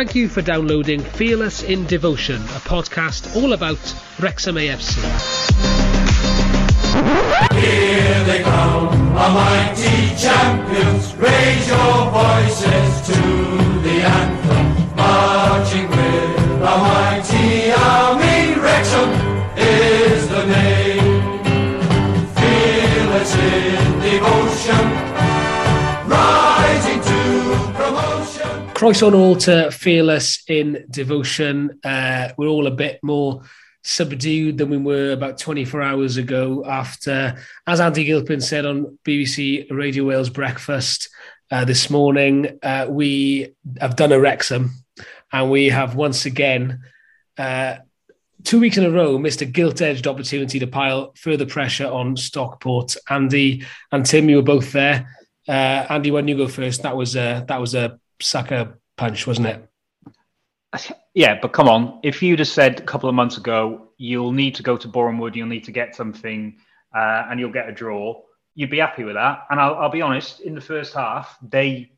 thank you for downloading Fearless in Devotion, a podcast all about Wrexham AFC. Here they come, a mighty champions. Raise your voices to the anthem, marching with a mighty. Promotion. on altar, Fearless in Devotion. Uh, we're all a bit more subdued than we were about 24 hours ago after, as Andy Gilpin said on BBC Radio Wales Breakfast uh, this morning, uh, we have done a Wrexham and we have once again, uh, two weeks in a row, missed a gilt-edged opportunity to pile further pressure on Stockport. Andy and Tim, you were both there. Uh, Andy, when you go first, that was a, that was a sucker punch, wasn't it? Yeah, but come on. If you'd have said a couple of months ago, you'll need to go to Boreham Wood, you'll need to get something, uh, and you'll get a draw, you'd be happy with that. And I'll, I'll be honest, in the first half, they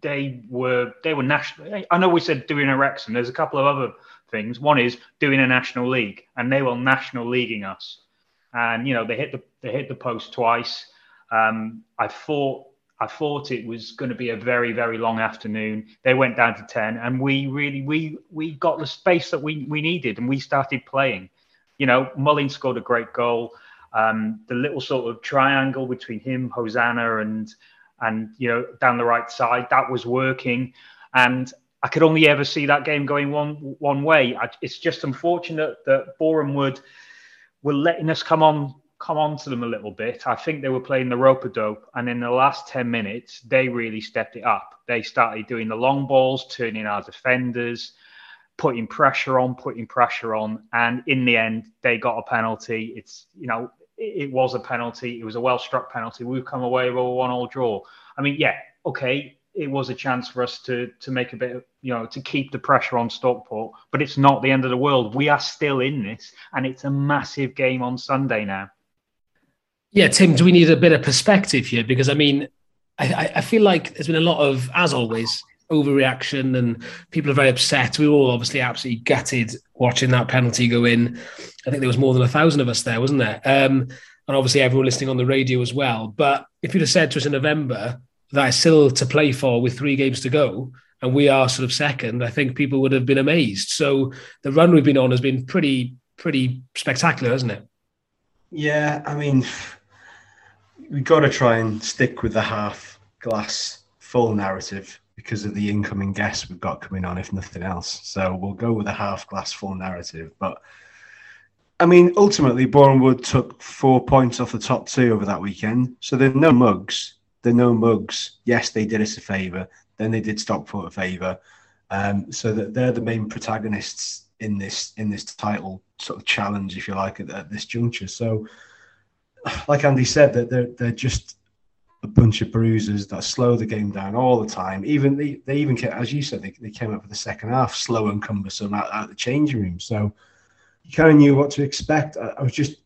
they were they were national. I know we said doing a Wrexham. There's a couple of other things. One is doing a national league, and they were national leaguing us. And you know they hit the they hit the post twice. Um, I thought I thought it was going to be a very, very long afternoon. They went down to 10 and we really, we, we got the space that we, we needed and we started playing. You know, Mullin scored a great goal. Um, the little sort of triangle between him, Hosannah and, and, you know, down the right side, that was working. And I could only ever see that game going one, one way. I, it's just unfortunate that Boreham Wood were letting us come on come on to them a little bit. I think they were playing the rope a dope, and in the last 10 minutes, they really stepped it up. They started doing the long balls, turning our defenders, putting pressure on, putting pressure on, and in the end, they got a penalty. It's, you know, it, was a penalty. It was a well struck penalty. We've come away with a one all draw. I mean, yeah, okay, it was a chance for us to to make a bit of you know to keep the pressure on Stockport, but it's not the end of the world. We are still in this, and it's a massive game on Sunday now. Yeah, Tim, do we need a bit of perspective here? Because I mean, I, I feel like there's been a lot of, as always, overreaction and people are very upset. We were all obviously absolutely gutted watching that penalty go in. I think there was more than a thousand of us there, wasn't there? Um, and obviously everyone listening on the radio as well. But if you'd have said to us in November that it's still to play for with three games to go and we are sort of second, I think people would have been amazed. So the run we've been on has been pretty, pretty spectacular, hasn't it? Yeah, I mean, we've got to try and stick with the half glass full narrative because of the incoming guests we've got coming on, if nothing else. So we'll go with the half glass full narrative. But I mean, ultimately, Wood took four points off the top two over that weekend. So they're no mugs. They're no mugs. Yes, they did us a favour. Then they did Stockport a favour. Um, so that they're the main protagonists in this in this title sort of challenge, if you like, at, at this juncture. So like Andy said, that they're they're just a bunch of bruisers that slow the game down all the time. Even they, they even came, as you said, they, they came up for the second half slow and cumbersome out, out the changing room. So you kind of knew what to expect. I, I, was just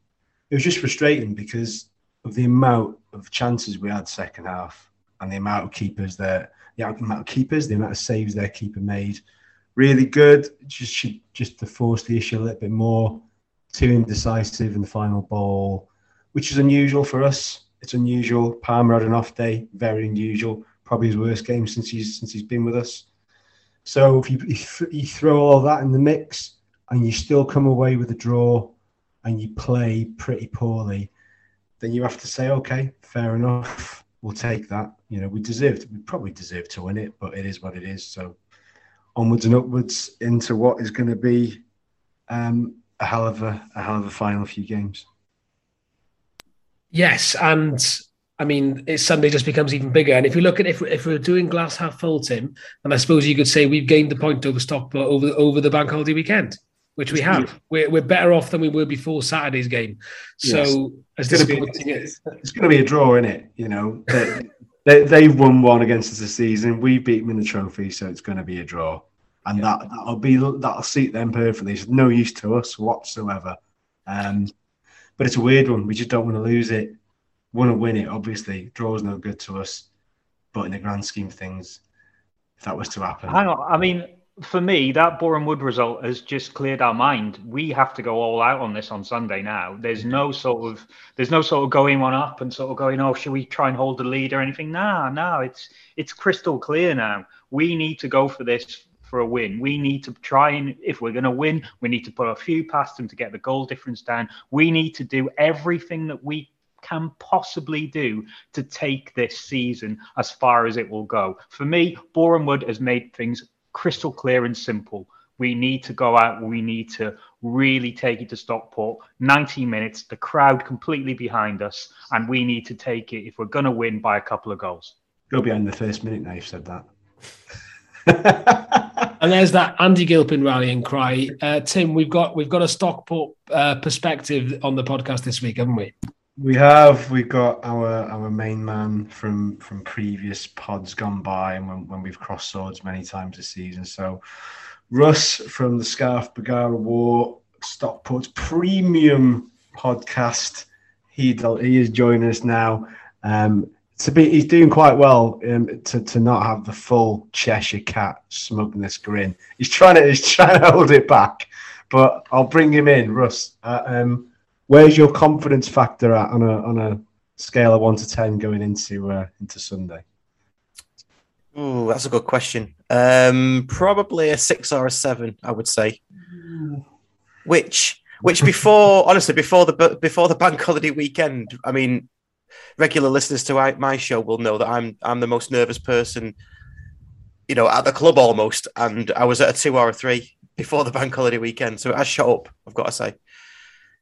it was just frustrating because of the amount of chances we had second half and the amount of keepers that the amount of keepers, the amount of saves their keeper made. Really good. Just just to force the issue a little bit more. Too indecisive in the final ball which is unusual for us. It's unusual. Palmer had an off day, very unusual. Probably his worst game since he's since he's been with us. So if you, if you throw all that in the mix and you still come away with a draw and you play pretty poorly, then you have to say, okay, fair enough. We'll take that. You know, we deserved, we probably deserve to win it, but it is what it is. So onwards and upwards into what is going to be um, a hell of a, a hell of a final few games. Yes, and I mean, it suddenly just becomes even bigger. And if you look at if if we're doing glass half full, Tim, and I suppose you could say we've gained the point over Stockport over over the bank holiday weekend, which we have. We're, we're better off than we were before Saturday's game. So yes. it's, going be, it's, it's going to be a draw, isn't it? You know, they, they they've won one against us this season. We beat them in the trophy, so it's going to be a draw, and yeah. that that'll be that'll suit them perfectly. It's no use to us whatsoever. Um, but it's a weird one. We just don't want to lose it. Want to win it, obviously. Draw's no good to us. But in the grand scheme of things, if that was to happen. Hang on. I mean, for me, that Boreham Wood result has just cleared our mind. We have to go all out on this on Sunday now. There's no sort of there's no sort of going one up and sort of going, oh, should we try and hold the lead or anything? Nah, no, it's it's crystal clear now. We need to go for this for a win. We need to try and if we're going to win, we need to put a few past them to get the goal difference down. We need to do everything that we can possibly do to take this season as far as it will go. For me, Boreham Wood has made things crystal clear and simple. We need to go out. We need to really take it to Stockport. 90 minutes, the crowd completely behind us, and we need to take it if we're going to win by a couple of goals. Go behind the first minute now. You've said that. and there's that Andy Gilpin rallying cry. Uh, Tim, we've got we've got a Stockport uh, perspective on the podcast this week, haven't we? We have. We've got our our main man from from previous pods gone by, and when, when we've crossed swords many times this season. So, Russ from the Scarf Bagara War Stockport's premium podcast. He he is joining us now. Um, to be, he's doing quite well um, to to not have the full Cheshire cat smugness grin. He's trying to he's trying to hold it back, but I'll bring him in, Russ. Uh, um, Where's your confidence factor at on a on a scale of one to ten going into uh, into Sunday? Oh, that's a good question. Um, probably a six or a seven, I would say. Which, which before, honestly, before the before the bank holiday weekend, I mean, regular listeners to my show will know that I'm I'm the most nervous person, you know, at the club almost, and I was at a two or a three before the bank holiday weekend, so it has shot up. I've got to say.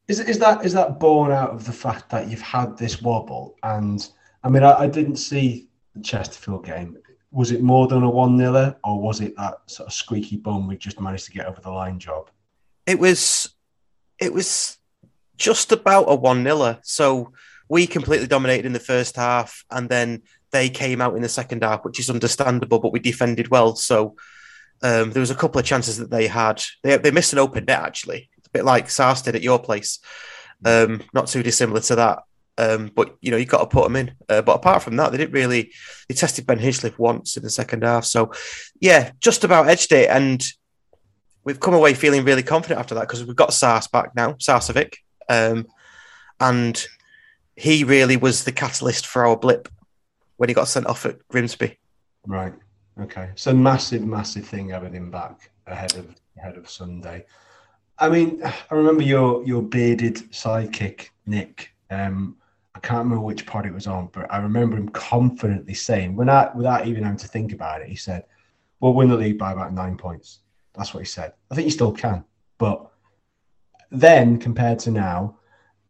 Is is that is that born out of the fact that you've had this wobble? And I mean, I, I didn't see the Chesterfield game. Was it more than a one niler, or was it that sort of squeaky bum we just managed to get over the line job? It was, it was just about a one niler. So we completely dominated in the first half, and then they came out in the second half, which is understandable. But we defended well, so um, there was a couple of chances that they had. They they missed an open net actually it's a bit like Sars did at your place. Um, not too dissimilar to that. Um, but you know, you've got to put them in. Uh, but apart from that, they didn't really. They tested Ben Hinchliffe once in the second half, so yeah, just about edged it. And we've come away feeling really confident after that because we've got Sars back now, Sarcevic, um, and he really was the catalyst for our blip when he got sent off at Grimsby. Right. Okay. So massive, massive thing having him back ahead of ahead of Sunday. I mean, I remember your your bearded sidekick, Nick. Um, I can't remember which pod it was on, but I remember him confidently saying, without without even having to think about it, he said, "We'll win the league by about nine points." That's what he said. I think he still can, but then compared to now,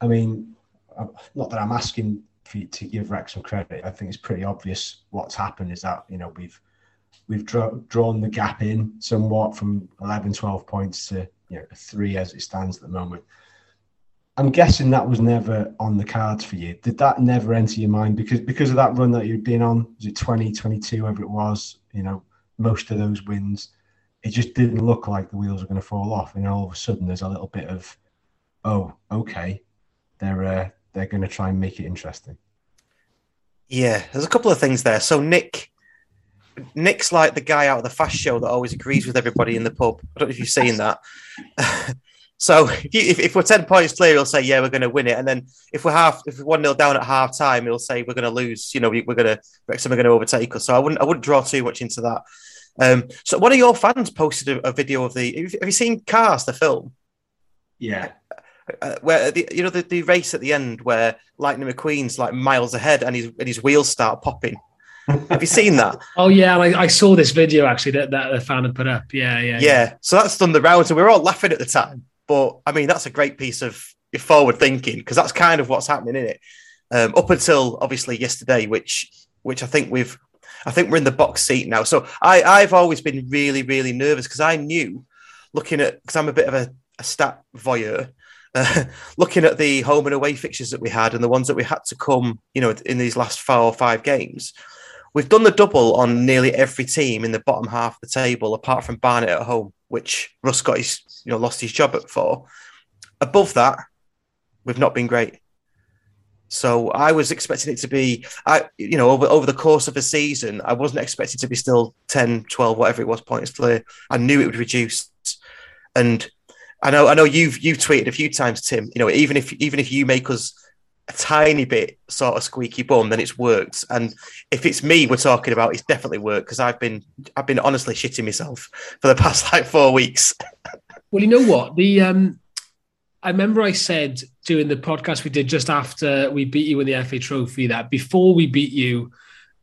I mean, not that I'm asking for you to give Wrexham credit. I think it's pretty obvious what's happened is that you know we've we've drawn the gap in somewhat from 11, 12 points to you know, three as it stands at the moment. I'm guessing that was never on the cards for you. Did that never enter your mind because because of that run that you'd been on? Was it 20, 22, whatever it was? You know, most of those wins, it just didn't look like the wheels were going to fall off. And all of a sudden, there's a little bit of, oh, okay, they're uh, they're going to try and make it interesting. Yeah, there's a couple of things there. So Nick Nick's like the guy out of the fast show that always agrees with everybody in the pub. I don't know if you've seen that. so if, you, if, if, we're 10 points clear, he'll say, yeah, we're going to win it. And then if we're half, if we're 1 0 down at half time, he'll say, we're going to lose. You know, we, are going to, Wrexham are going to overtake us. So I wouldn't, I wouldn't draw too much into that. Um, so one of your fans posted a, a video of the, have you seen Cars, the film? Yeah. Uh, where the, you know the, the race at the end where Lightning McQueen's like miles ahead and his and his wheels start popping. Have you seen that? oh yeah, I, I, saw this video actually that, that the fan had put up. Yeah, yeah, yeah, yeah. So that's done the rounds, and we were all laughing at the time. But I mean, that's a great piece of forward thinking because that's kind of what's happening in it. Um, up until obviously yesterday, which which I think we've, I think we're in the box seat now. So I I've always been really really nervous because I knew, looking at because I'm a bit of a, a stat voyeur. Looking at the home and away fixtures that we had and the ones that we had to come, you know, in these last four or five games, We've done the double on nearly every team in the bottom half of the table, apart from Barnet at home, which Russ got his, you know, lost his job at for. Above that, we've not been great. So I was expecting it to be, I you know, over, over the course of a season, I wasn't expecting to be still 10, 12, whatever it was, points clear. I knew it would reduce. And I know, I know you've you've tweeted a few times, Tim. You know, even if even if you make us a tiny bit sort of squeaky bum, then it's worked. And if it's me we're talking about, it's definitely worked because I've been I've been honestly shitting myself for the past like four weeks. Well, you know what? The um, I remember I said during the podcast we did just after we beat you in the FA Trophy that before we beat you,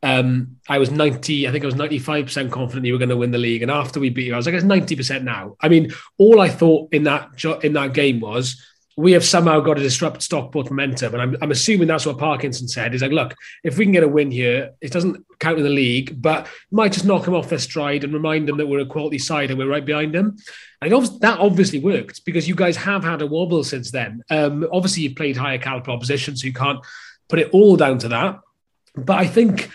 um, I was 90, I think I was 95% confident you were going to win the league. And after we beat you, I was like, it's 90% now. I mean, all I thought in that in that game was we have somehow got to disrupt Stockport momentum. And I'm, I'm assuming that's what Parkinson said. He's like, look, if we can get a win here, it doesn't count in the league, but might just knock them off their stride and remind them that we're a quality side and we're right behind them. And that obviously worked because you guys have had a wobble since then. Um, obviously, you've played higher caliber opposition, so you can't put it all down to that. But I think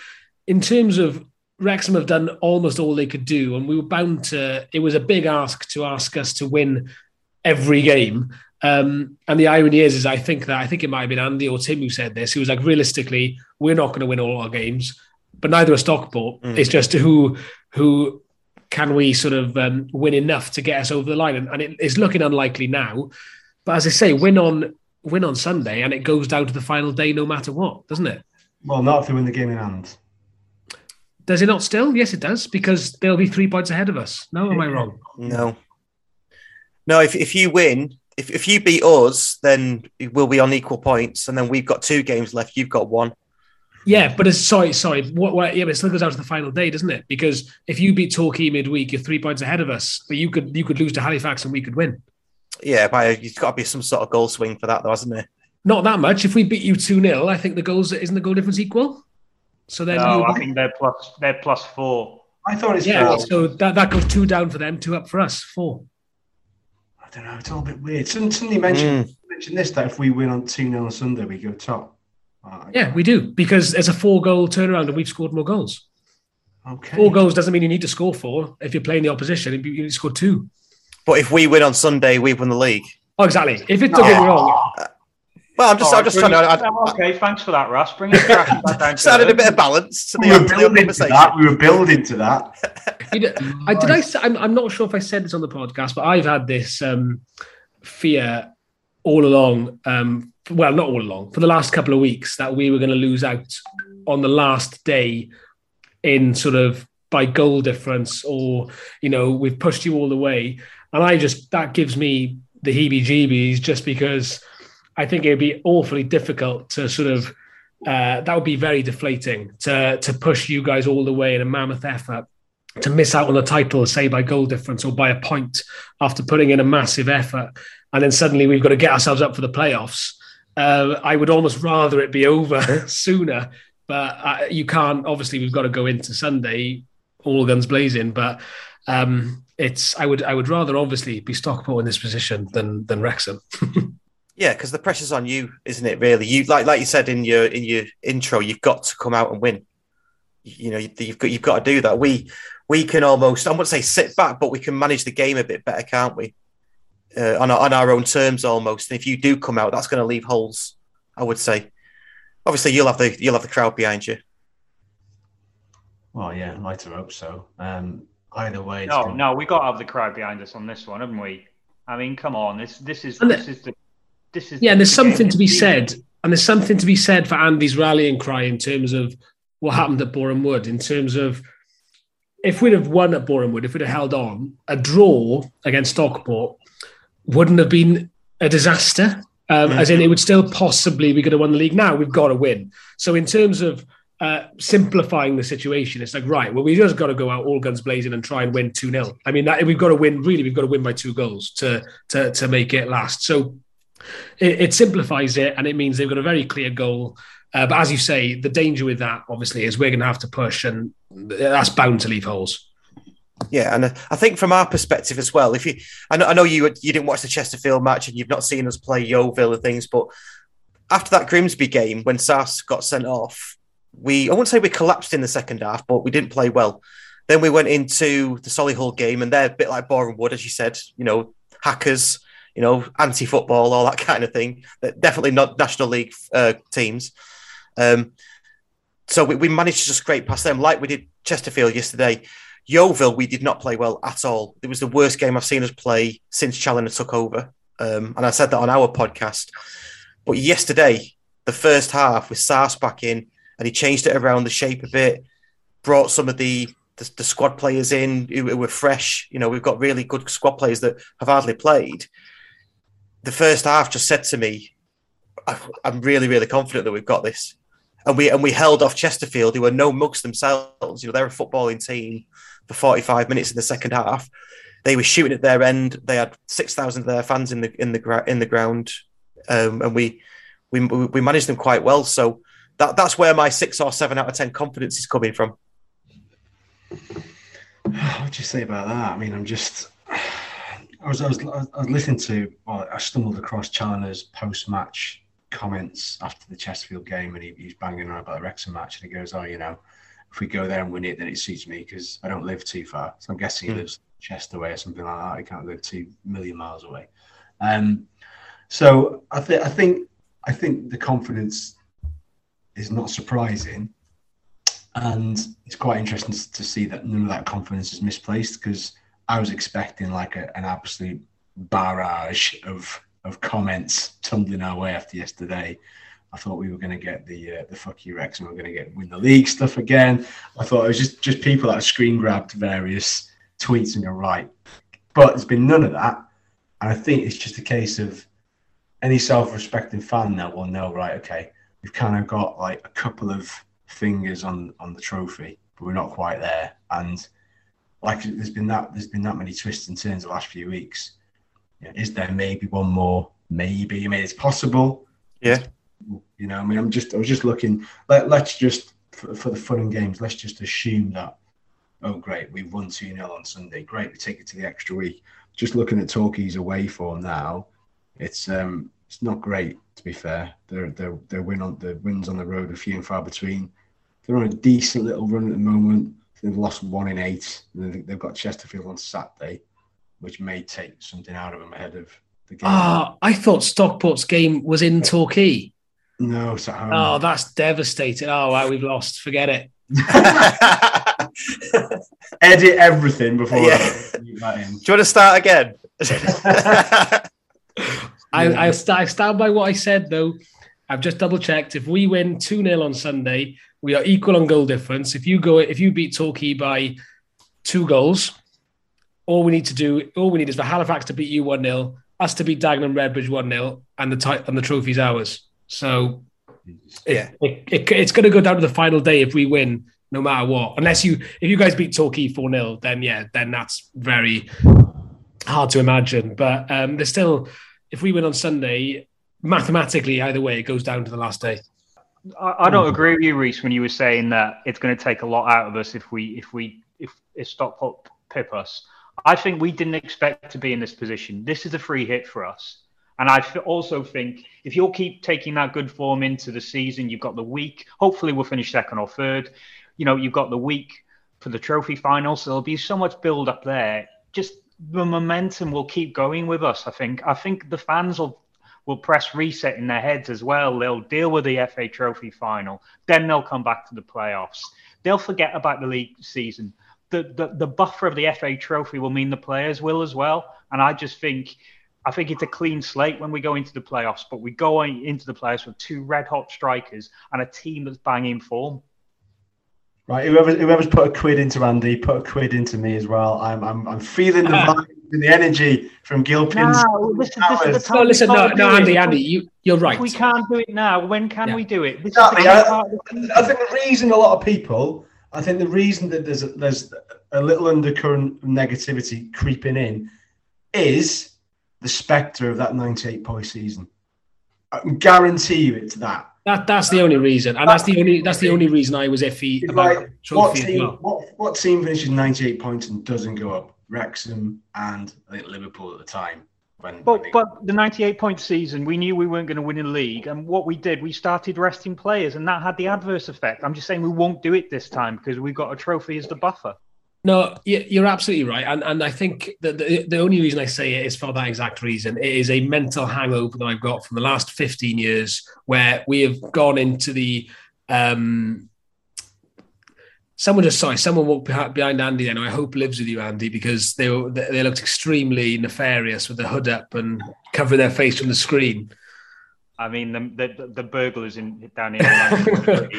in terms of Wrexham have done almost all they could do, and we were bound to. It was a big ask to ask us to win every game. Um, and the irony is, is I think that I think it might have been Andy or Tim who said this. He was like, realistically, we're not going to win all our games, but neither are Stockport. Mm. It's just who who can we sort of um, win enough to get us over the line, and, and it, it's looking unlikely now. But as I say, win on win on Sunday, and it goes down to the final day, no matter what, doesn't it? Well, not if they win the game in hand. Does it not still? Yes, it does, because they'll be three points ahead of us. No, am I wrong? No. No, if, if you win, if, if you beat us, then we'll be on equal points. And then we've got two games left. You've got one. Yeah, but it's sorry, sorry. What, what, yeah, but it still goes down to the final day, doesn't it? Because if you beat Torquay midweek, you're three points ahead of us. But you could you could lose to Halifax and we could win. Yeah, but you've got to be some sort of goal swing for that, though, hasn't there? Not that much. If we beat you 2 0, I think the goals isn't the goal difference equal? So then No, you, I think they're plus they're plus four. I thought it's yeah, four. so that, that goes two down for them, two up for us, four. I don't know. It's all a bit weird. Somebody, somebody mentioned Mm. mentioned this that if we win on two 0 on Sunday, we go top. Uh, Yeah, we do because there's a four goal turnaround and we've scored more goals. Okay. Four goals doesn't mean you need to score four. If you're playing the opposition, you need to score two. But if we win on Sunday, we win the league. Oh, exactly. If it don't get wrong, Well, I'm just, All I'm just trying to. bring- I, I, okay, thanks for that, Russ. Bring it back down. just added a bit of balance to the, we were to the building to conversation. that. We were building to that. You know, I did I. say- I'm, I'm not sure if I said this on the podcast, but I've had this um, fear all along. Um, well, not all along for the last couple of weeks that we were going to lose out on the last day in sort of by goal difference, or you know, we've pushed you all the way, and I just that gives me the heebie-jeebies just because I think it would be awfully difficult to sort of. Uh, that would be very deflating to to push you guys all the way in a mammoth effort to miss out on the title, say by goal difference or by a point after putting in a massive effort, and then suddenly we've got to get ourselves up for the playoffs. Uh, I would almost rather it be over sooner, but uh, you can't. Obviously, we've got to go into Sunday all guns blazing. But um, it's I would I would rather obviously be Stockport in this position than than Wrexham. Yeah, because the pressure's on you, isn't it? Really, you like like you said in your in your intro, you've got to come out and win. You know, you've got you've got to do that. We we can almost I wouldn't say sit back, but we can manage the game a bit better, can't we? Uh, on our, on our own terms, almost. And if you do come out, that's going to leave holes. I would say. Obviously, you'll have the you'll have the crowd behind you. Well, yeah, I'd like to hope so. Um, either way, No, gonna- no, we got to have the crowd behind us on this one, haven't we? I mean, come on, this this is this is the this is Yeah, and there's something to be indeed. said, and there's something to be said for Andy's rallying cry in terms of what happened at Boreham Wood. In terms of if we'd have won at Boreham Wood, if we'd have held on, a draw against Stockport wouldn't have been a disaster. Um, As in, it would still possibly we could have won the league. Now we've got to win. So in terms of uh, simplifying the situation, it's like right. Well, we just got to go out all guns blazing and try and win two 0 I mean, that, we've got to win. Really, we've got to win by two goals to to to make it last. So it, it simplifies it and it means they've got a very clear goal. Uh, but as you say, the danger with that obviously is we're going to have to push, and that's bound to leave holes. Yeah, and uh, I think from our perspective as well, if you, I know, I know you you didn't watch the Chesterfield match and you've not seen us play Yeovil and things, but after that Grimsby game when Sars got sent off, we I won't say we collapsed in the second half, but we didn't play well. Then we went into the Solihull game, and they're a bit like Boreham Wood, as you said, you know, hackers. You know, anti-football, all that kind of thing. Definitely not National League uh, teams. Um, so we, we managed to just scrape past them, like we did Chesterfield yesterday. Yeovil, we did not play well at all. It was the worst game I've seen us play since Challinor took over. Um, and I said that on our podcast. But yesterday, the first half with Sars back in, and he changed it around the shape a bit, brought some of the the, the squad players in who, who, were fresh. You know, we've got really good squad players that have hardly played. The first half just said to me, I'm really, really confident that we've got this. And we and we held off Chesterfield, who were no mugs themselves. You know, they're a footballing team for 45 minutes in the second half. They were shooting at their end. They had 6,000 of their fans in the in the in the ground, um, and we we we managed them quite well. So that that's where my six or seven out of ten confidence is coming from. What do you say about that? I mean, I'm just. I was, I was, I was listening to, well, I stumbled across Challinor's post match comments after the Chesterfield game and he, he's banging on about the Wrexham match and he goes, Oh, you know, if we go there and win it, then it suits me because I don't live too far. So I'm guessing he mm. lives Chester way or something like that. He can't live two million miles away. Um, so I, th- I think I think the confidence is not surprising. And it's quite interesting to see that none of that confidence is misplaced because I was expecting like a, an absolute barrage of of comments tumbling our way after yesterday. I thought we were going to get the uh, the fuck you Rex and we are going to get win the league stuff again. I thought it was just just people that screen grabbed various tweets and go right, but there's been none of that. And I think it's just a case of any self-respecting fan now will know right. Okay, we've kind of got like a couple of fingers on on the trophy, but we're not quite there. And like there's been that there's been that many twists and turns the last few weeks. is there maybe one more? Maybe. I mean, it's possible. Yeah. You know, I mean, I'm just I was just looking. Let, let's just for, for the fun and games. Let's just assume that. Oh, great, we've won 2 0 on Sunday. Great, we take it to the extra week. Just looking at Torquay's away form now, it's um it's not great to be fair. Their their their win on the wins on the road are few and far between. They're on a decent little run at the moment. They've lost one in eight. They've got Chesterfield on Saturday, which may take something out of them ahead of the game. Ah, I thought Stockport's game was in Torquay. No, it's at home. Oh, that's devastating. Oh, wow, we've lost. Forget it. Edit everything before. Yeah. Do you want to start again? I, I, I stand by what I said, though. I've just double checked. If we win 2 0 on Sunday, we are equal on goal difference. If you go, if you beat Torquay by two goals, all we need to do, all we need is for Halifax to beat you 1 0, us to beat Dagenham Redbridge 1 0, and the t- and the trophy's ours. So yeah, it, it, it's going to go down to the final day if we win, no matter what. Unless you, if you guys beat Torquay 4 0, then yeah, then that's very hard to imagine. But um, there's still if we win on Sunday, mathematically, either way, it goes down to the last day. I, I don't mm. agree with you, Reese, when you were saying that it's going to take a lot out of us if we if we if if Stockport pip us. I think we didn't expect to be in this position. This is a free hit for us. And I also think if you'll keep taking that good form into the season, you've got the week. Hopefully, we'll finish second or third. You know, you've got the week for the trophy final, so there'll be so much build up there. Just the momentum will keep going with us. I think. I think the fans will will press reset in their heads as well. They'll deal with the FA Trophy final, then they'll come back to the playoffs. They'll forget about the league season. The, the the buffer of the FA Trophy will mean the players will as well. And I just think. I think it's a clean slate when we go into the playoffs, but we go into the playoffs with two red hot strikers and a team that's banging form. Right, whoever, whoever's put a quid into Andy, put a quid into me as well. I'm I'm, I'm feeling the vibe the energy from Gilpin's. No, listen, this is the time. No, listen, no, no, Andy, Andy, you, you're right. If we can't do it now. When can yeah. we do it? Exactly. I, I, think the reason a lot of people, I think the reason that there's a, there's a little undercurrent of negativity creeping in is the spectre of that 98 point season. I can guarantee you it's that. That that's the only reason, and that's the only that's the only reason I was iffy about like, what team, well. what, what team finishes ninety eight points and doesn't go up? Wrexham and I think Liverpool at the time. When, but when but the ninety eight point season, we knew we weren't going to win a league, and what we did, we started resting players, and that had the adverse effect. I'm just saying we won't do it this time because we've got a trophy as the buffer. No, you're absolutely right, and and I think that the, the only reason I say it is for that exact reason. It is a mental hangover that I've got from the last 15 years, where we have gone into the. Um, someone just sorry, someone walked behind Andy. Then I hope lives with you, Andy, because they were, they looked extremely nefarious with the hood up and covering their face from the screen. I mean, the the, the burglars in down here.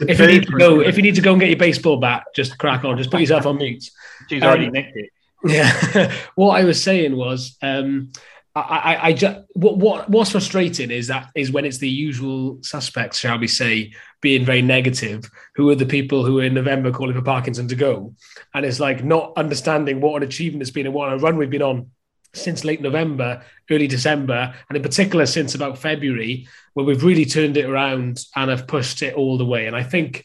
if you need to go, if you need to go and get your baseball bat, just crack on. Just put yourself on mute. She's already um, nicked it. Yeah. what I was saying was, um, I, I, I just what, what what's frustrating is that is when it's the usual suspects, shall we say, being very negative, who are the people who are in November calling for Parkinson to go, and it's like not understanding what an achievement it's been and what a run we've been on since late November, early December, and in particular since about February, where we've really turned it around and have pushed it all the way. And I think,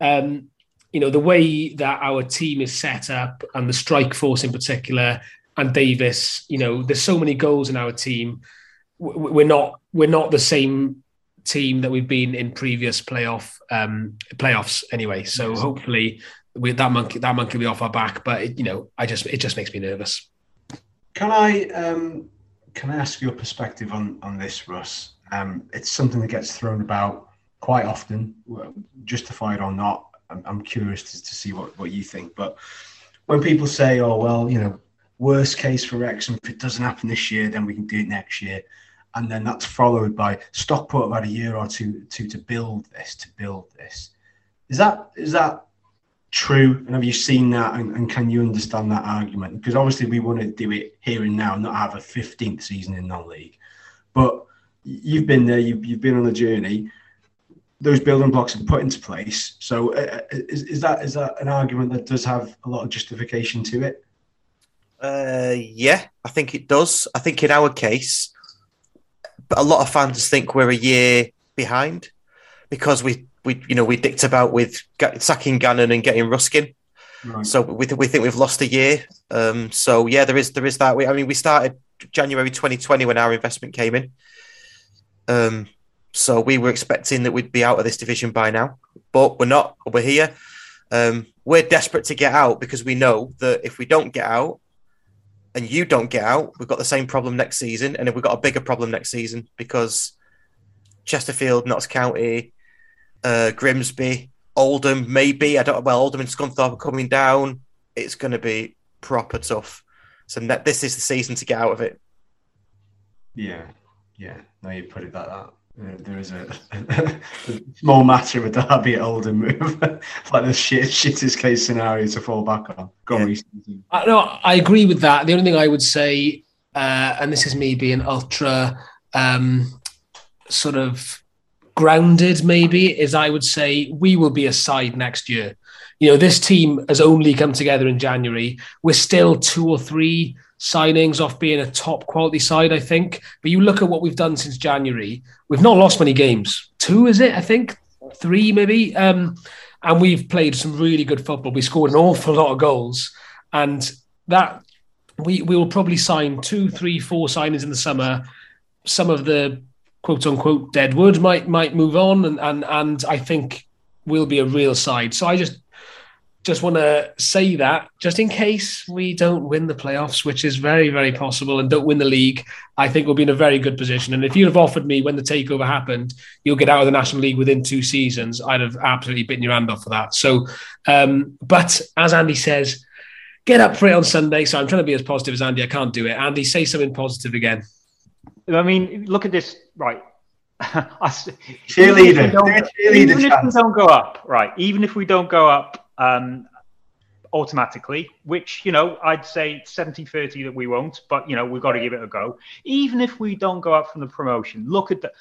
um, you know, the way that our team is set up and the strike force in particular, and Davies, you know, there's so many goals in our team. We're not we're not the same team that we've been in previous playoff um, playoffs anyway. So hopefully, we, that monkey that monkey will be off our back. But it, you know, I just it just makes me nervous. Can I um, can I ask your perspective on on this, Russ? Um, it's something that gets thrown about quite often, justified or not. I'm, I'm curious to, to see what, what you think. But when people say, "Oh well, you know, worst case for Wrexham, if it doesn't happen this year, then we can do it next year," and then that's followed by Stockport about a year or two, two to build this, to build this. Is that is that true? And have you seen that? And, and, can you understand that argument? Because obviously we want to do it here and now, not have a 15th season in non-league. But you've been there, you've, you've been on the journey. Those building blocks are put into place. So uh, uh, is, is that is that an argument that does have a lot of justification to it? Uh, yeah, I think it does. I think in our case, a lot of fans think we're a year behind because we we you know we dicked about with sacking Gannon and getting Rusk in. Right. So we, th- we think we've lost a year. Um, so yeah, there is there is that. We, I mean, we started January 2020 when our investment came in. Um, so we were expecting that we'd be out of this division by now, but we're not. We're here. Um, we're desperate to get out because we know that if we don't get out, and you don't get out, we've got the same problem next season, and we've got a bigger problem next season because Chesterfield, Notts County, uh, Grimsby, Oldham, maybe. I don't. Well, Oldham and Scunthorpe are coming down. It's going to be proper tough. So this is the season to get out of it. Yeah, yeah. Now you put it like that. There is a, a, small matter with Derby at Oldham move, like the shit, shittest case scenario to fall back on. Go yeah. on, uh, no, I agree with that. The only thing I would say, uh, and this is me being ultra um, sort of grounded maybe is I would say we will be a side next year. You know, this team has only come together in January. We're still two or three signings off being a top quality side, I think. But you look at what we've done since January, we've not lost many games. Two, is it? I think three, maybe. Um, and we've played some really good football. We scored an awful lot of goals, and that we we will probably sign two, three, four signings in the summer. Some of the quote unquote dead wood might might move on, and and and I think will be a real side. So I just just want to say that just in case we don't win the playoffs, which is very, very possible, and don't win the league, I think we'll be in a very good position. And if you'd have offered me when the takeover happened, you'll get out of the National League within two seasons, I'd have absolutely bitten your hand off for that. So, um, but as Andy says, get up for it on Sunday. So I'm trying to be as positive as Andy. I can't do it. Andy, say something positive again. I mean, look at this, right? cheerleader. Even if we don't go up, right? Even if we don't go up um, automatically, which, you know, I'd say 70 30 that we won't, but, you know, we've got to give it a go. Even if we don't go up from the promotion, look at the,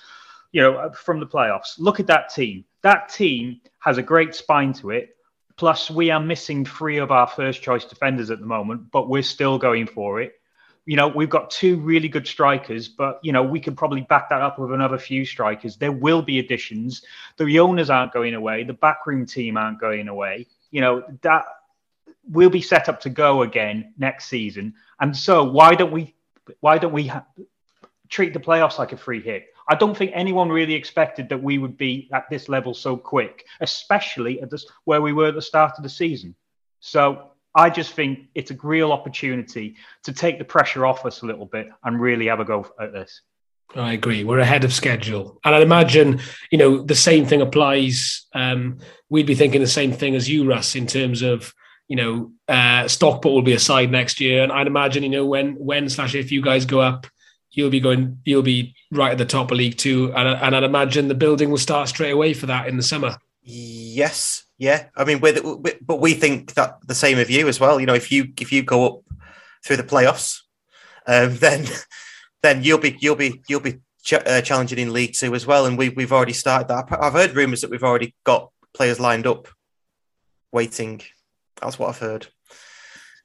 you know, uh, from the playoffs, look at that team. That team has a great spine to it. Plus, we are missing three of our first choice defenders at the moment, but we're still going for it you know, we've got two really good strikers, but you know, we could probably back that up with another few strikers. There will be additions. The owners aren't going away. The backroom team aren't going away. You know, that we'll be set up to go again next season. And so, why don't we? Why don't we ha- treat the playoffs like a free hit? I don't think anyone really expected that we would be at this level so quick, especially at this where we were at the start of the season. So I just think it's a real opportunity to take the pressure off us a little bit and really have a go at this. I agree. We're ahead of schedule, and I'd imagine you know the same thing applies. Um, we'd be thinking the same thing as you, Russ, in terms of you know uh, Stockport will be a side next year, and I'd imagine you know when when slash if you guys go up, you'll be going, you'll be right at the top of League Two, and, and I'd imagine the building will start straight away for that in the summer. Yes, yeah. I mean, we're, we but we think that the same of you as well. You know, if you if you go up through the playoffs, um, then then you'll be you'll be you'll be ch- uh, challenging in League Two as well. And we we've already started that. I've heard rumours that we've already got players lined up, waiting. That's what I've heard.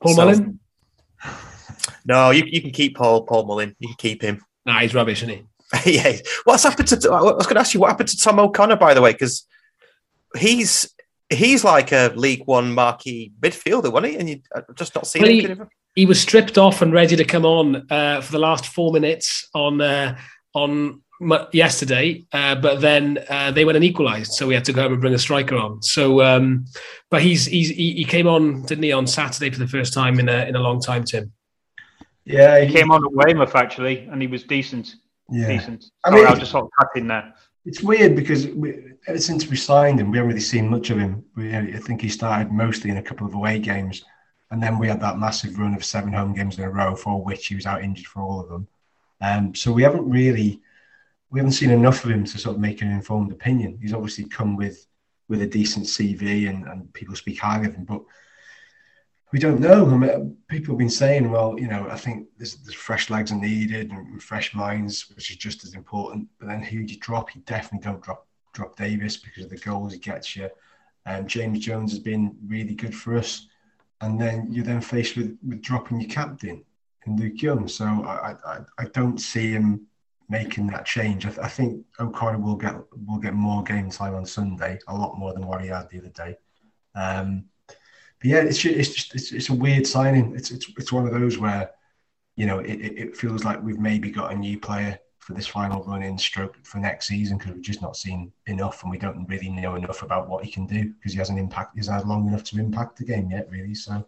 Paul So- Mullin? No, you, you can keep Paul Paul Mullin. You can keep him. Nah, he's rubbish, isn't he? yeah. What's happened to? I was going to ask you what happened to Tom O'Connor, by the way, because he's he's like a League One marquee midfielder, wasn't he? And you just not seen Well, he- him. He was stripped off and ready to come on uh, for the last four minutes on uh, on mu- yesterday, uh, but then uh, they went and equalised, so we had to go home and bring a striker on. So, um, but he's, he's he, he came on, didn't he, on Saturday for the first time in a in a long time, Tim. Yeah, He came on at Weymouth actually, and he was decent. Yeah, Decent. I Sorry, mean- I'll just sort of cut in there. it's weird because we, ever since we signed him, we haven't really seen much of him. We, I think he started mostly in a couple of away games, and then we had that massive run of seven home games in a row, for which he was out injured for all of them. Um, so we haven't really, we haven't seen enough of him to sort of make an informed opinion. He's obviously come with with a decent CV, and, and people speak highly of him, but we don't know. I mean, people have been saying, well, you know, I think there's, there's fresh legs are needed and fresh minds, which is just as important. But then who do you drop? You definitely don't drop drop Davies because of the goals he gets you. Um, James Jones has been really good for us, and then you're then faced with with dropping your captain in Luke Young. So I I, I don't see him making that change. I, th- I think O'Connor will get will get more game time on Sunday, a lot more than what he had the other day. Um, but yeah, it's ju- it's just it's, it's a weird signing. It's it's it's one of those where you know it it feels like we've maybe got a new player for this final run in stroke for next season because we've just not seen enough and we don't really know enough about what he can do because he hasn't impact he's had long enough to impact the game yet really. So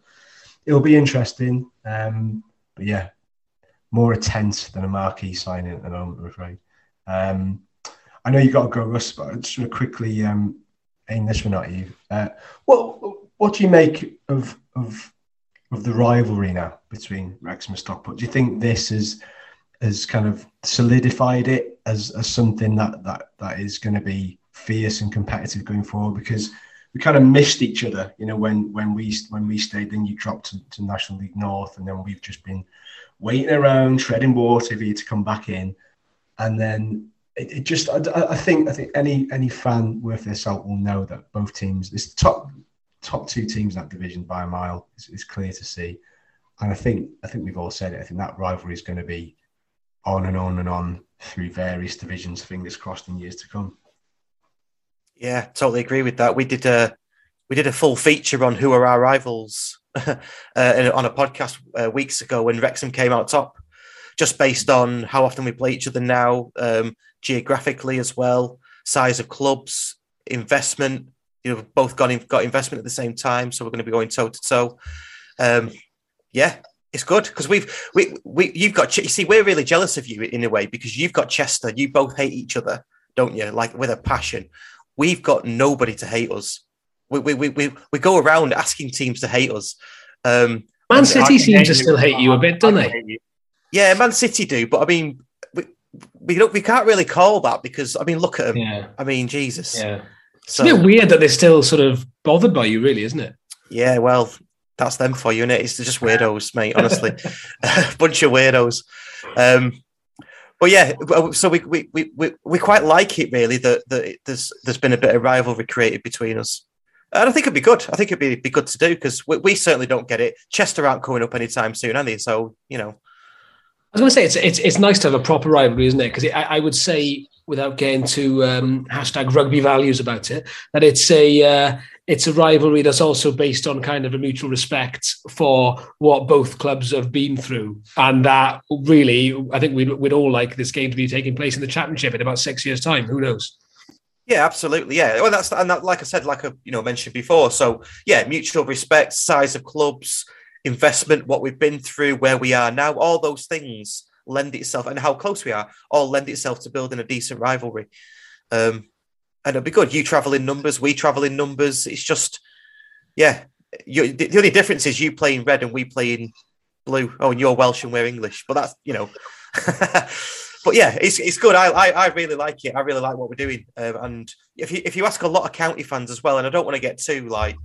it'll be interesting um but yeah more a tent than a marquee signing at the moment I'm afraid. Um I know you got to go Russ but I just quickly um aim this one at you. Uh what what do you make of of of the rivalry now between Wrexham and Stockport do you think this is has kind of solidified it as, as something that that that is going to be fierce and competitive going forward because we kind of missed each other you know when when we when we stayed then you dropped to, to national league north and then we've just been waiting around treading water for you to come back in. And then it, it just I, I think i think any any fan worth their salt will know that both teams this top top two teams in that division by a mile is, is clear to see. And i think i think we've all said it. I think that rivalry is going to be on and on and on through various divisions, fingers crossed in years to come. Yeah, totally agree with that. We did a we did a full feature on who are our rivals uh, on a podcast uh, weeks ago when Wrexham came out top, just based on how often we play each other now, um, geographically as well, size of clubs, investment. You know, both got in, got investment at the same time, so we're going to be going toe to toe. Um, Yeah, it's good because we've we we you've got you see we're really jealous of you in a way because you've got Chester. You both hate each other, don't you? Like with a passion. We've got nobody to hate us. We we we we, we go around asking teams to hate us. Um, Man City can seem to still hate you a bit, don't they? yeah, Man City do, but I mean, we we don't we can't really call that because I mean, look at them. Yeah, I mean, Jesus. yeah. It's So a bit weird that they're still sort of bothered by you, really, isn't it? yeah, well, that's them for you, innit? It's just weirdos, mate. Honestly, bunch of weirdos. Um, but yeah, so we, we we we we quite like it really that that there's there's been a bit of rivalry created between us. And I think it'd be good. I think it'd be, be good to do because we, we certainly don't get it. Chester aren't coming up anytime soon, are they? So you know, I was going to say it's it's it's nice to have a proper rivalry, isn't it? Because I, I would say, without getting to um, hashtag rugby values about it, that it's a uh, it's a rivalry that's also based on kind of a mutual respect for what both clubs have been through, and that really, I think we'd, we'd all like this game to be taking place in the championship in about six years' time. Who knows? Yeah, absolutely. Yeah, well, that's and that, like I said, like I you know mentioned before. So yeah, mutual respect, size of clubs, investment, what we've been through, where we are now, all those things lend itself, and how close we are, all lend itself to building a decent rivalry. Um, and it'll be good. You travel in numbers, we travel in numbers. It's just, yeah. You, the only difference is you play in red and we play in blue. Oh, and you're Welsh and we're English, but that's you know. but yeah, it's, it's good. I, I, I really like it. I really like what we're doing. Um, and if you if you ask a lot of county fans as well, and I don't want to get too like,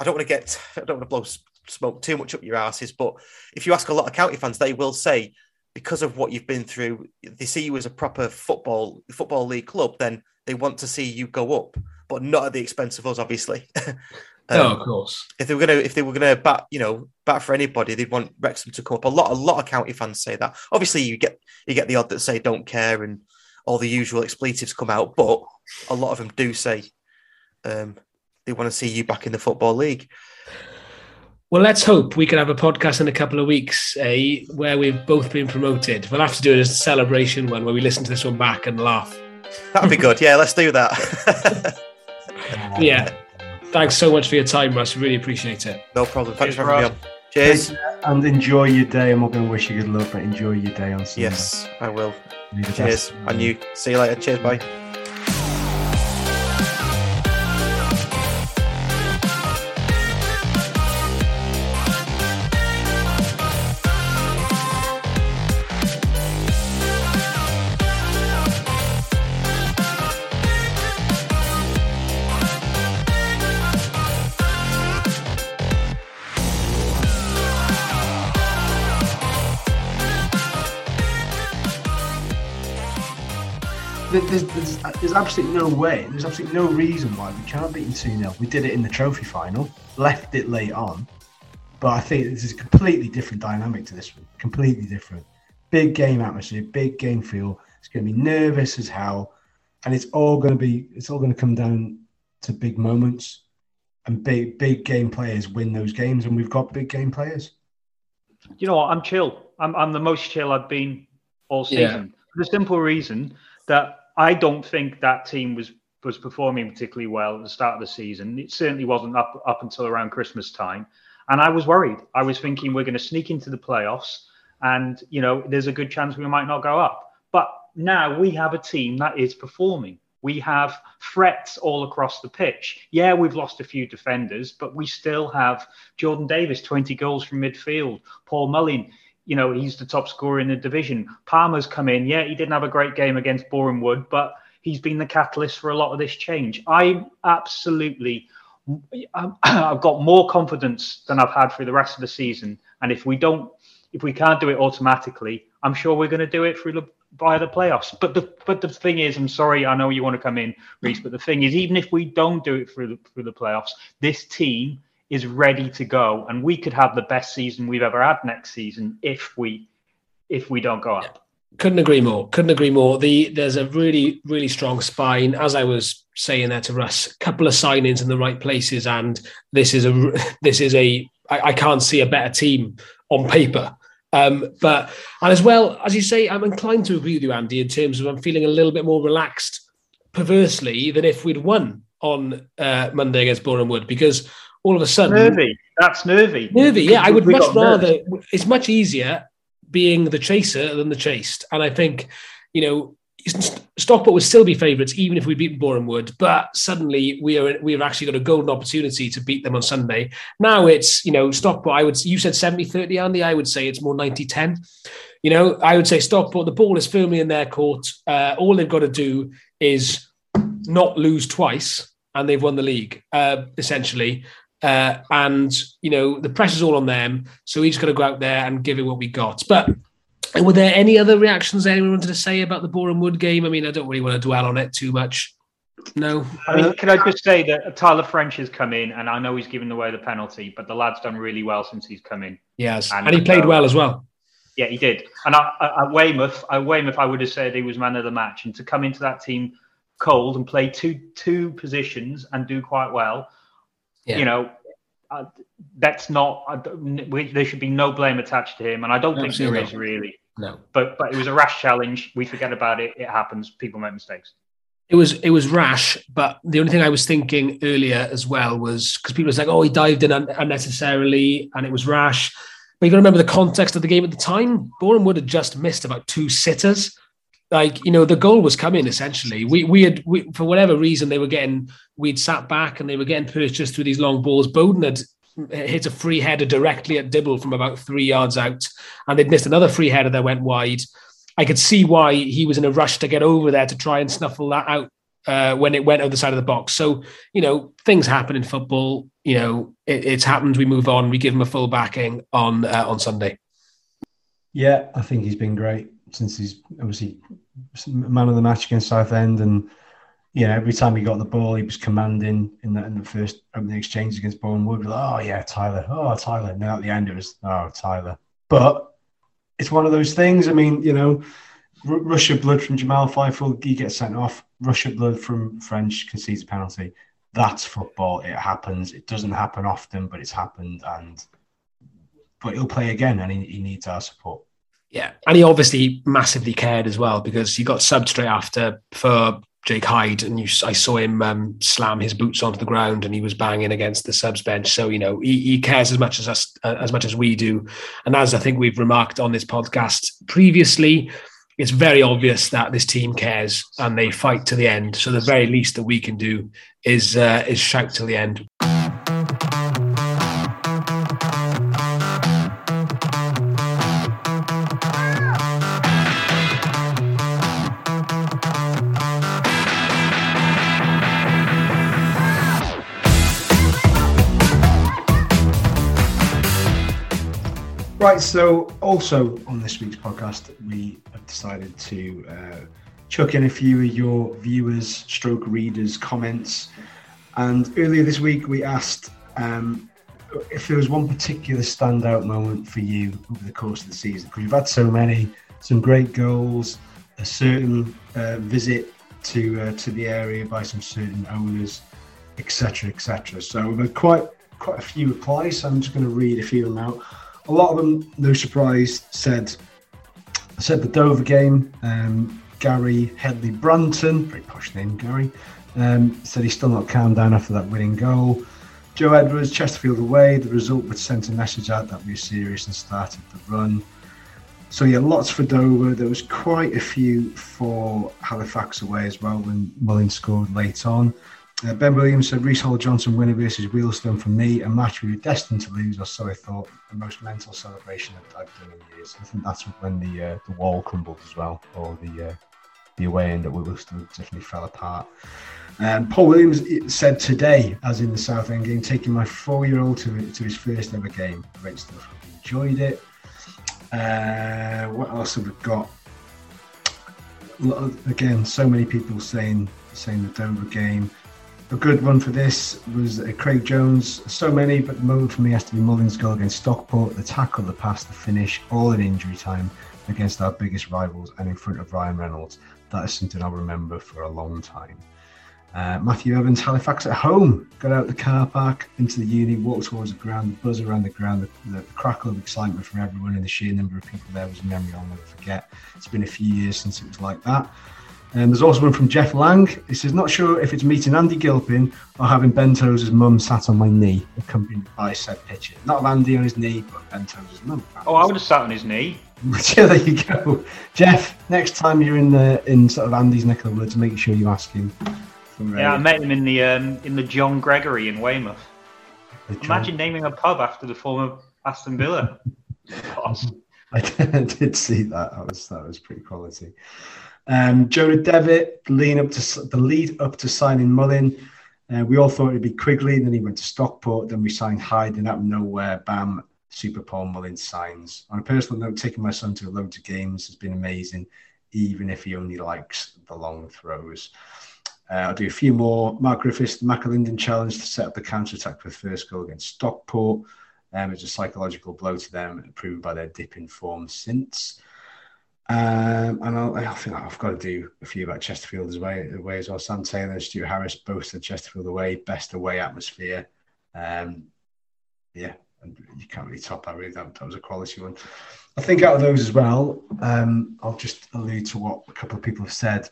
I don't want to get I don't want to blow smoke too much up your asses, but if you ask a lot of county fans, they will say because of what you've been through, they see you as a proper football football league club, then they want to see you go up, but not at the expense of us, obviously. Um, no, of course. If they were gonna, if they were gonna bat, you know, bat for anybody, they'd want Wrexham to come up. A lot, a lot of county fans say that. Obviously, you get you get the odd that say don't care and all the usual expletives come out, but a lot of them do say um, they want to see you back in the football league. Well, let's hope we can have a podcast in a couple of weeks, eh, where we've both been promoted. We'll have to do it as a celebration one where we listen to this one back and laugh. That'd be good. Yeah, let's do that. yeah. Thanks so much for your time, Russ. Really appreciate it. No problem. Thanks Cheers, for having me on. Cheers. And enjoy your day. I'm not going to wish you good luck, but enjoy your day on Sunday. Yes, I will. Cheers. And you. See you later. Cheers. Bye. There's, there's absolutely no way, there's absolutely no reason why we can't beat them 2 0. We did it in the trophy final, left it late on. But I think this is a completely different dynamic to this one. Completely different. Big game atmosphere, big game feel. It's going to be nervous as hell. And it's all going to be, it's all going to come down to big moments. And big, big game players win those games. And we've got big game players. You know what? I'm chill. I'm, I'm the most chill I've been all season. Yeah. For the simple reason that I don't think that team was was performing particularly well at the start of the season. It certainly wasn't up up until around Christmas time, and I was worried. I was thinking we're going to sneak into the playoffs, and you know there's a good chance we might not go up. But now we have a team that is performing. We have threats all across the pitch. Yeah, we've lost a few defenders, but we still have Jordan Davies, 20 goals from midfield. Paul Mullin, you know, he's the top scorer in the division. Palmer's come in. Yeah, he didn't have a great game against Boreham Wood, but he's been the catalyst for a lot of this change. I'm absolutely, um, I've got more confidence than I've had for the rest of the season. And if we don't, if we can't do it automatically, I'm sure we're going to do it through the via the playoffs. But the but the thing is, I'm sorry, I know you want to come in, Reese, but the thing is, even if we don't do it through the through the playoffs, this team is ready to go, and we could have the best season we've ever had next season if we if we don't go up. Couldn't agree more. Couldn't agree more. The there's a really really strong spine. As I was saying there to Russ, a couple of signings in the right places, and this is a this is a I, I can't see a better team on paper. Um, but and as well as you say, I'm inclined to agree with you, Andy, in terms of I'm feeling a little bit more relaxed, perversely, than if we'd won on uh, Monday against Boreham Wood because all of a sudden. Nervy. That's nervy. Nervy, yeah. I would much rather, it's much easier being the chaser than the chased. And I think, you know, Stockport would still be favourites even if we beat Boreham Wood, but suddenly we are we have actually got a golden opportunity to beat them on Sunday. Now it's you know Stockport. I would you said 70-30, Andy. I would say it's more 90-10. You know, I would say Stockport. The ball is firmly in their court. Uh, all they've got to do is not lose twice, and they've won the league uh, essentially. Uh, and you know the pressure's all on them, so we just got to go out there and give it what we got. But were there any other reactions anyone wanted to say about the Boreham Wood game? I mean, I don't really want to dwell on it too much. No. I mean, can I just say that Tyler French has come in, and I know he's given away the penalty, but the lad's done really well since he's come in. Yes, and, and he played uh, well as well. Yeah, he did. And I, at Weymouth, at Weymouth, I would have said he was man of the match, and to come into that team cold and play two two positions and do quite well yeah. you know, uh, that's not. Uh, we, there should be no blame attached to him, and I don't think there is really. No. But but it was a rash challenge. We forget about it. It happens. People make mistakes. It was it was rash, but the only thing I was thinking earlier as well was because people was like, "Oh, he dived in un- unnecessarily, and it was rash." But you got to remember the context of the game at the time. Wood had just missed about two sitters. Like you know, the goal was coming. Essentially, we we had we, for whatever reason they were getting. We'd sat back and they were getting purchased through these long balls. bowden had hit a free header directly at Dibble from about three yards out, and they'd missed another free header that went wide. I could see why he was in a rush to get over there to try and snuffle that out uh, when it went over the side of the box. So, you know, things happen in football. You know, it, it's happened. We move on. We give him a full backing on uh, on Sunday. Yeah, I think he's been great since he's obviously man of the match against Southend, and you know every time he got the ball, he was commanding in the, in the first opening exchange against Wood. Like, oh yeah, Tyler. Oh Tyler. And then at the end, it was oh Tyler. But it's one of those things. I mean, you know, R- Russia blood from Jamal Feifel, he gets sent off. Russia blood from French concedes a penalty. That's football. It happens. It doesn't happen often, but it's happened. And but he'll play again, and he, he needs our support. Yeah, and he obviously massively cared as well because he got subbed straight after for Jake Hyde, and you, I saw him um, slam his boots onto the ground, and he was banging against the subs bench. So you know he, he cares as much as us, uh, as much as we do, and as I think we've remarked on this podcast previously, it's very obvious that this team cares and they fight to the end. So the very least that we can do is uh, is shout to the end. Right, so also on this week's podcast, we have decided to uh, chuck in a few of your viewers, stroke readers' comments. And earlier this week, we asked um, if there was one particular standout moment for you over the course of the season. Because you've had so many, some great goals, a certain uh, visit to uh, to the area by some certain owners, etc., etc. So we've had quite quite a few replies. So I'm just going to read a few of them out a lot of them, no surprise, said said the Dover game. Um, Gary Headley Brunton, very posh name, Gary, um, said he's still not calmed down after that winning goal. Joe Edwards, Chesterfield away. The result would send a message out that we were serious and started the run. So yeah, lots for Dover. There was quite a few for Halifax away as well when Mullin scored late on. Uh, ben Williams said Reece Hall Johnson winning versus Wealdstone for me, a match we were destined to lose, or so I thought. The most mental celebration I've done in years. I think that's when the uh, the wall crumbled as well, or the uh, the away end at Wealdstone definitely fell apart. Um, Paul Williams said today, as in the Southend game, taking my four year old to, to his first ever game. Great stuff. Enjoyed it. Uh, what else have we got? Again, so many people saying saying the Dover game a good one for this was uh, Craig Jones. So many, but the moment for me has to be Mullin's goal against Stockport, the tackle, the pass, the finish, all in injury time against our biggest rivals and in front of Ryan Reynolds. That is something I'll remember for a long time. Uh, Matthew Evans, Halifax at home. Got out of the car park, into the uni, walked towards the ground, the buzz around the ground, the, the, crackle of excitement from everyone, and the sheer number of people there was a memory I'll never forget. It's been a few years since it was like that. And there's also one from Jeff Lang. He says, not sure if it's meeting Andy Gilpin or having Ben Tozer's mum sat on my knee, accompanied by said picture. Not Andy on his knee, but Ben Tozer's mum. Oh, I would have sat on his knee. yeah, there you go. Jeff, next time you're in the in sort of Andy's neck of the woods, make sure you ask him. Yeah, I met him in the um, in the John Gregory in Weymouth. Imagine naming a pub after the former Aston Villa. I did see that. That was that was pretty quality. Um, Jonah Devitt, lead up to the lead up to signing Mullin. Uh, we all thought it'd be Quigley, then he went to Stockport, then we signed Hyde, and out of nowhere, bam, Super Paul Mullin signs. On a personal note, taking my son to loads of games has been amazing, even if he only likes the long throws. Uh, I'll do a few more. Mark Griffiths, the McAlinden challenge to set up the counter attack the first goal against Stockport. Um, it's a psychological blow to them, proven by their dip in form since. Um, and I'll, I think I've got to do a few about Chesterfield as well, away as well. Sam Taylor and Stuart Harris both said Chesterfield away, best away atmosphere. Um, yeah, and you can't really top that. Really, that, that was a quality one. I think out of those as well, um, I'll just allude to what a couple of people have said.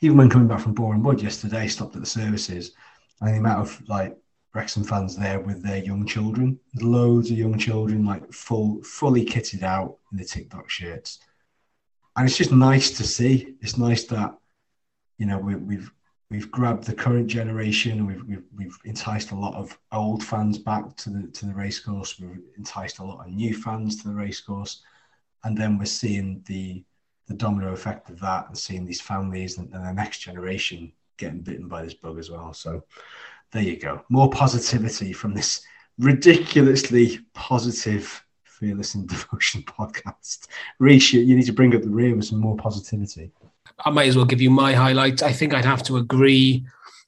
even when coming back from Boreham Wood yesterday, stopped at the services, and the amount of like Wrexham fans there with their young children, loads of young children, like full, fully kitted out in the TikTok shirts, and it's just nice to see. It's nice that you know we, we've we've grabbed the current generation we've, we've, we've enticed a lot of old fans back to the to the racecourse. We've enticed a lot of new fans to the racecourse, and then we're seeing the the domino effect of that and seeing these families and, and the next generation getting bitten by this bug as well. So there you go. More positivity from this ridiculously positive Fearless in Devotion podcast. Reece, you need to bring up the rear with some more positivity. I might as well give you my highlights. I think I'd have to agree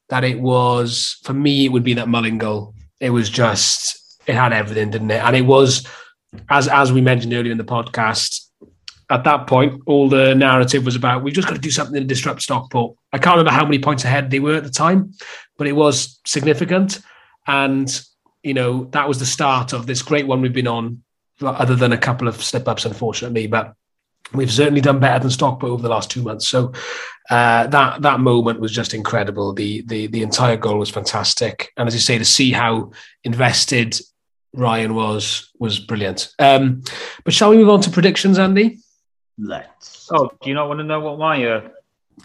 that it was for me. It would be that Mullin goal. It was just it had everything, didn't it? And it was as as we mentioned earlier in the podcast. At that point, all the narrative was about we've just got to do something to disrupt Stockport. I can't remember how many points ahead they were at the time, but it was significant. And you know that was the start of this great one we've been on, other than a couple of slip ups, unfortunately. But we've certainly done better than Stockport over the last two months. So uh, that that moment was just incredible. The the the entire goal was fantastic, and as you say, to see how invested Ryan was was brilliant. Um, but shall we move on to predictions, Andy? Let's. Oh, do you not want to know what my uh,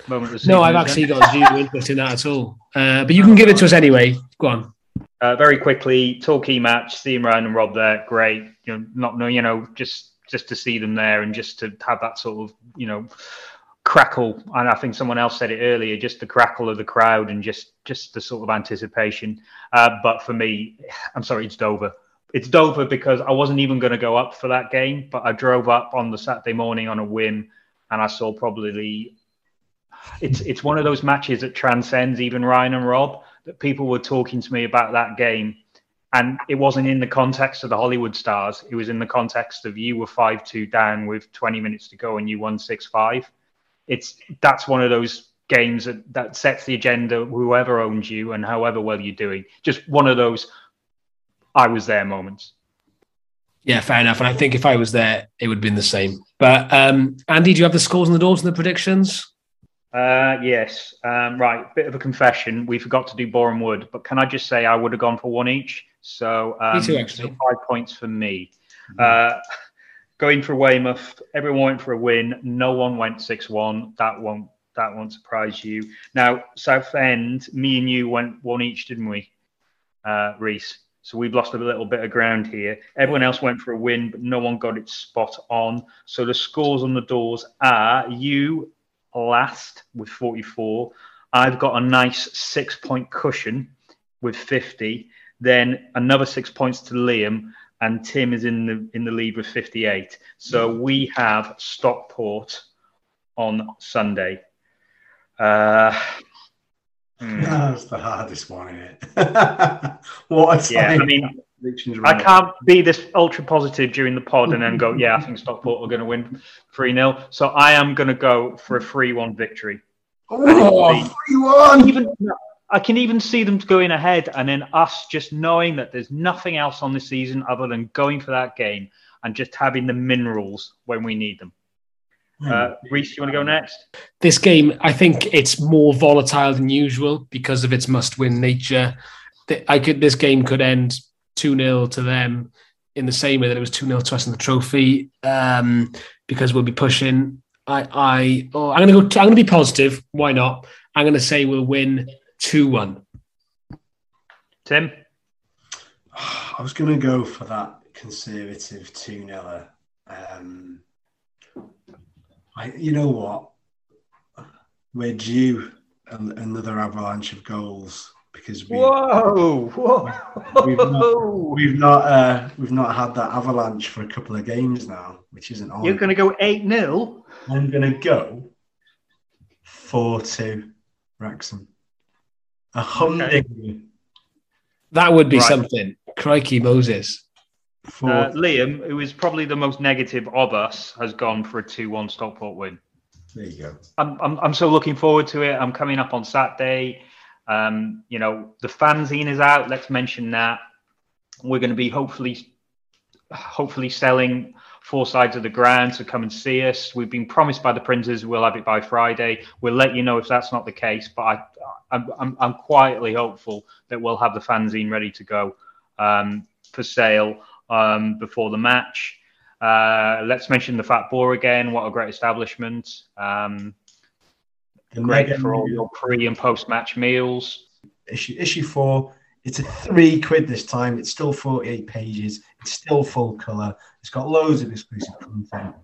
moment was? No, I've actually got zero interest in that at all. Uh, but you can give it to us anyway. Go on. Uh, very quickly, Torquay match. Seeing Ryan and Rob there, great. You know, not know, you know, just just to see them there and just to have that sort of, you know, crackle. And I think someone else said it earlier, just the crackle of the crowd and just just the sort of anticipation. Uh, but for me, I'm sorry, it's Dover. It's Dover because I wasn't even going to go up for that game, but I drove up on the Saturday morning on a whim, and I saw probably it's it's one of those matches that transcends even Ryan and Rob. That people were talking to me about that game, and it wasn't in the context of the Hollywood stars. It was in the context of you were five two down with 20 minutes to go and you won six five. It's that's one of those games that, that sets the agenda. Whoever owns you and however well you're doing, just one of those. I was there moments. Yeah, fair enough. And I think if I was there, it would have been the same. But um, Andy, do you have the scores on the doors and the predictions? Uh, yes. Um, right. Bit of a confession. We forgot to do Boreham Wood, but can I just say I would have gone for one each. So, um, Me too, actually. five points for me. Uh, going for Weymouth, everyone went for a win. No one went six one. That won't that won't surprise you. Now Southend, me and you went one each, didn't we, uh, Reese? So we've lost a little bit of ground here. Everyone else went for a win, but no one got it spot on. So the scores on the doors are you last with 44. I've got a nice six point cushion with 50. Then another six points to Liam, and Tim is in the in the lead with 58. So we have Stockport on Sunday. Uh, hmm. That's the hardest one, isn't it? what a yeah. I mean, I right. can't be this ultra positive during the pod and then go, yeah, I think Stockport are going to win 3 0. So I am going to go for a 3 1 victory. Oh, 3-1. Even I can even see them going ahead and then us just knowing that there's nothing else on this season other than going for that game and just having the minerals when we need them. Uh, Reese, you want to go next? This game, I think it's more volatile than usual because of its must-win nature. I could this game could end two 0 to them in the same way that it was two 0 to us in the trophy um, because we'll be pushing. I, I, oh, I'm going to go. I'm going to be positive. Why not? I'm going to say we'll win two one. Tim? I was going to go for that conservative 2 0. Um, I, you know what? We're due another avalanche of goals because we, Whoa! Whoa! We've not- we've not uh, we've not had that avalanche for a couple of games now, which isn't on. You're going to go 8 0? I'm going to go 4 2 Wrexham. A humbling That would be Right. something. Crikey Moses. four. Uh, Liam, who is probably the most negative of us, has gone for a 2 1 Stockport win. there you go. I'm, I'm, I'm so looking forward to it. I'm coming up on Saturday. Um, you know, the fanzine is out. Let's mention that. We're going to be hopefully, hopefully selling four sides of the ground to come and see us. We've been promised by the printers we'll have it by Friday. We'll let you know if that's not the case, but I, I'm, I'm, I'm quietly hopeful that we'll have the fanzine ready to go um, for sale um, before the match. Uh, let's mention the Fat Boar again. What a great establishment! Um, great mega for all your pre and post match meals. issue issue four. It's a three quid this time. It's still 48 pages. It's still full color. It's got loads of exclusive content.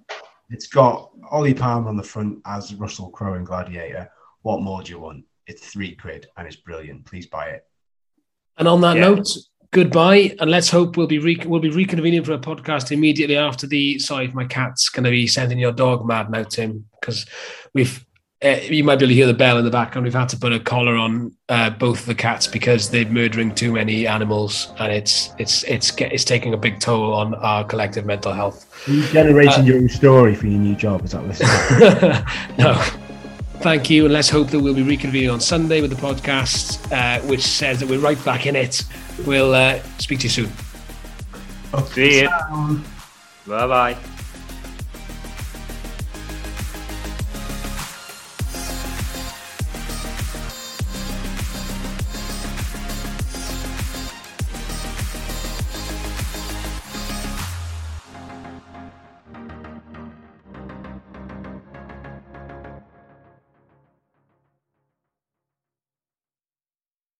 It's got Ollie Palmer on the front as Russell Crowe in Gladiator. What more do you want? It's three quid and it's brilliant. Please buy it. And on that Yeah. note, goodbye, and let's hope we'll be re- we'll be reconvening for a podcast immediately after the. Sorry, if my cat's going to be sending your dog mad now, Tim, because we've. Uh, you might be able to hear the bell in the background. We've had to put a collar on uh, both of the cats because they're murdering too many animals, and it's it's it's it's taking a big toll on our collective mental health. Are you generating your own story for your new job? Is that what this no. Thank you, and let's hope that we'll be reconvening on Sunday with the podcast, uh, which says that we're right back in it. We'll uh, speak to you soon. See you. Bye bye.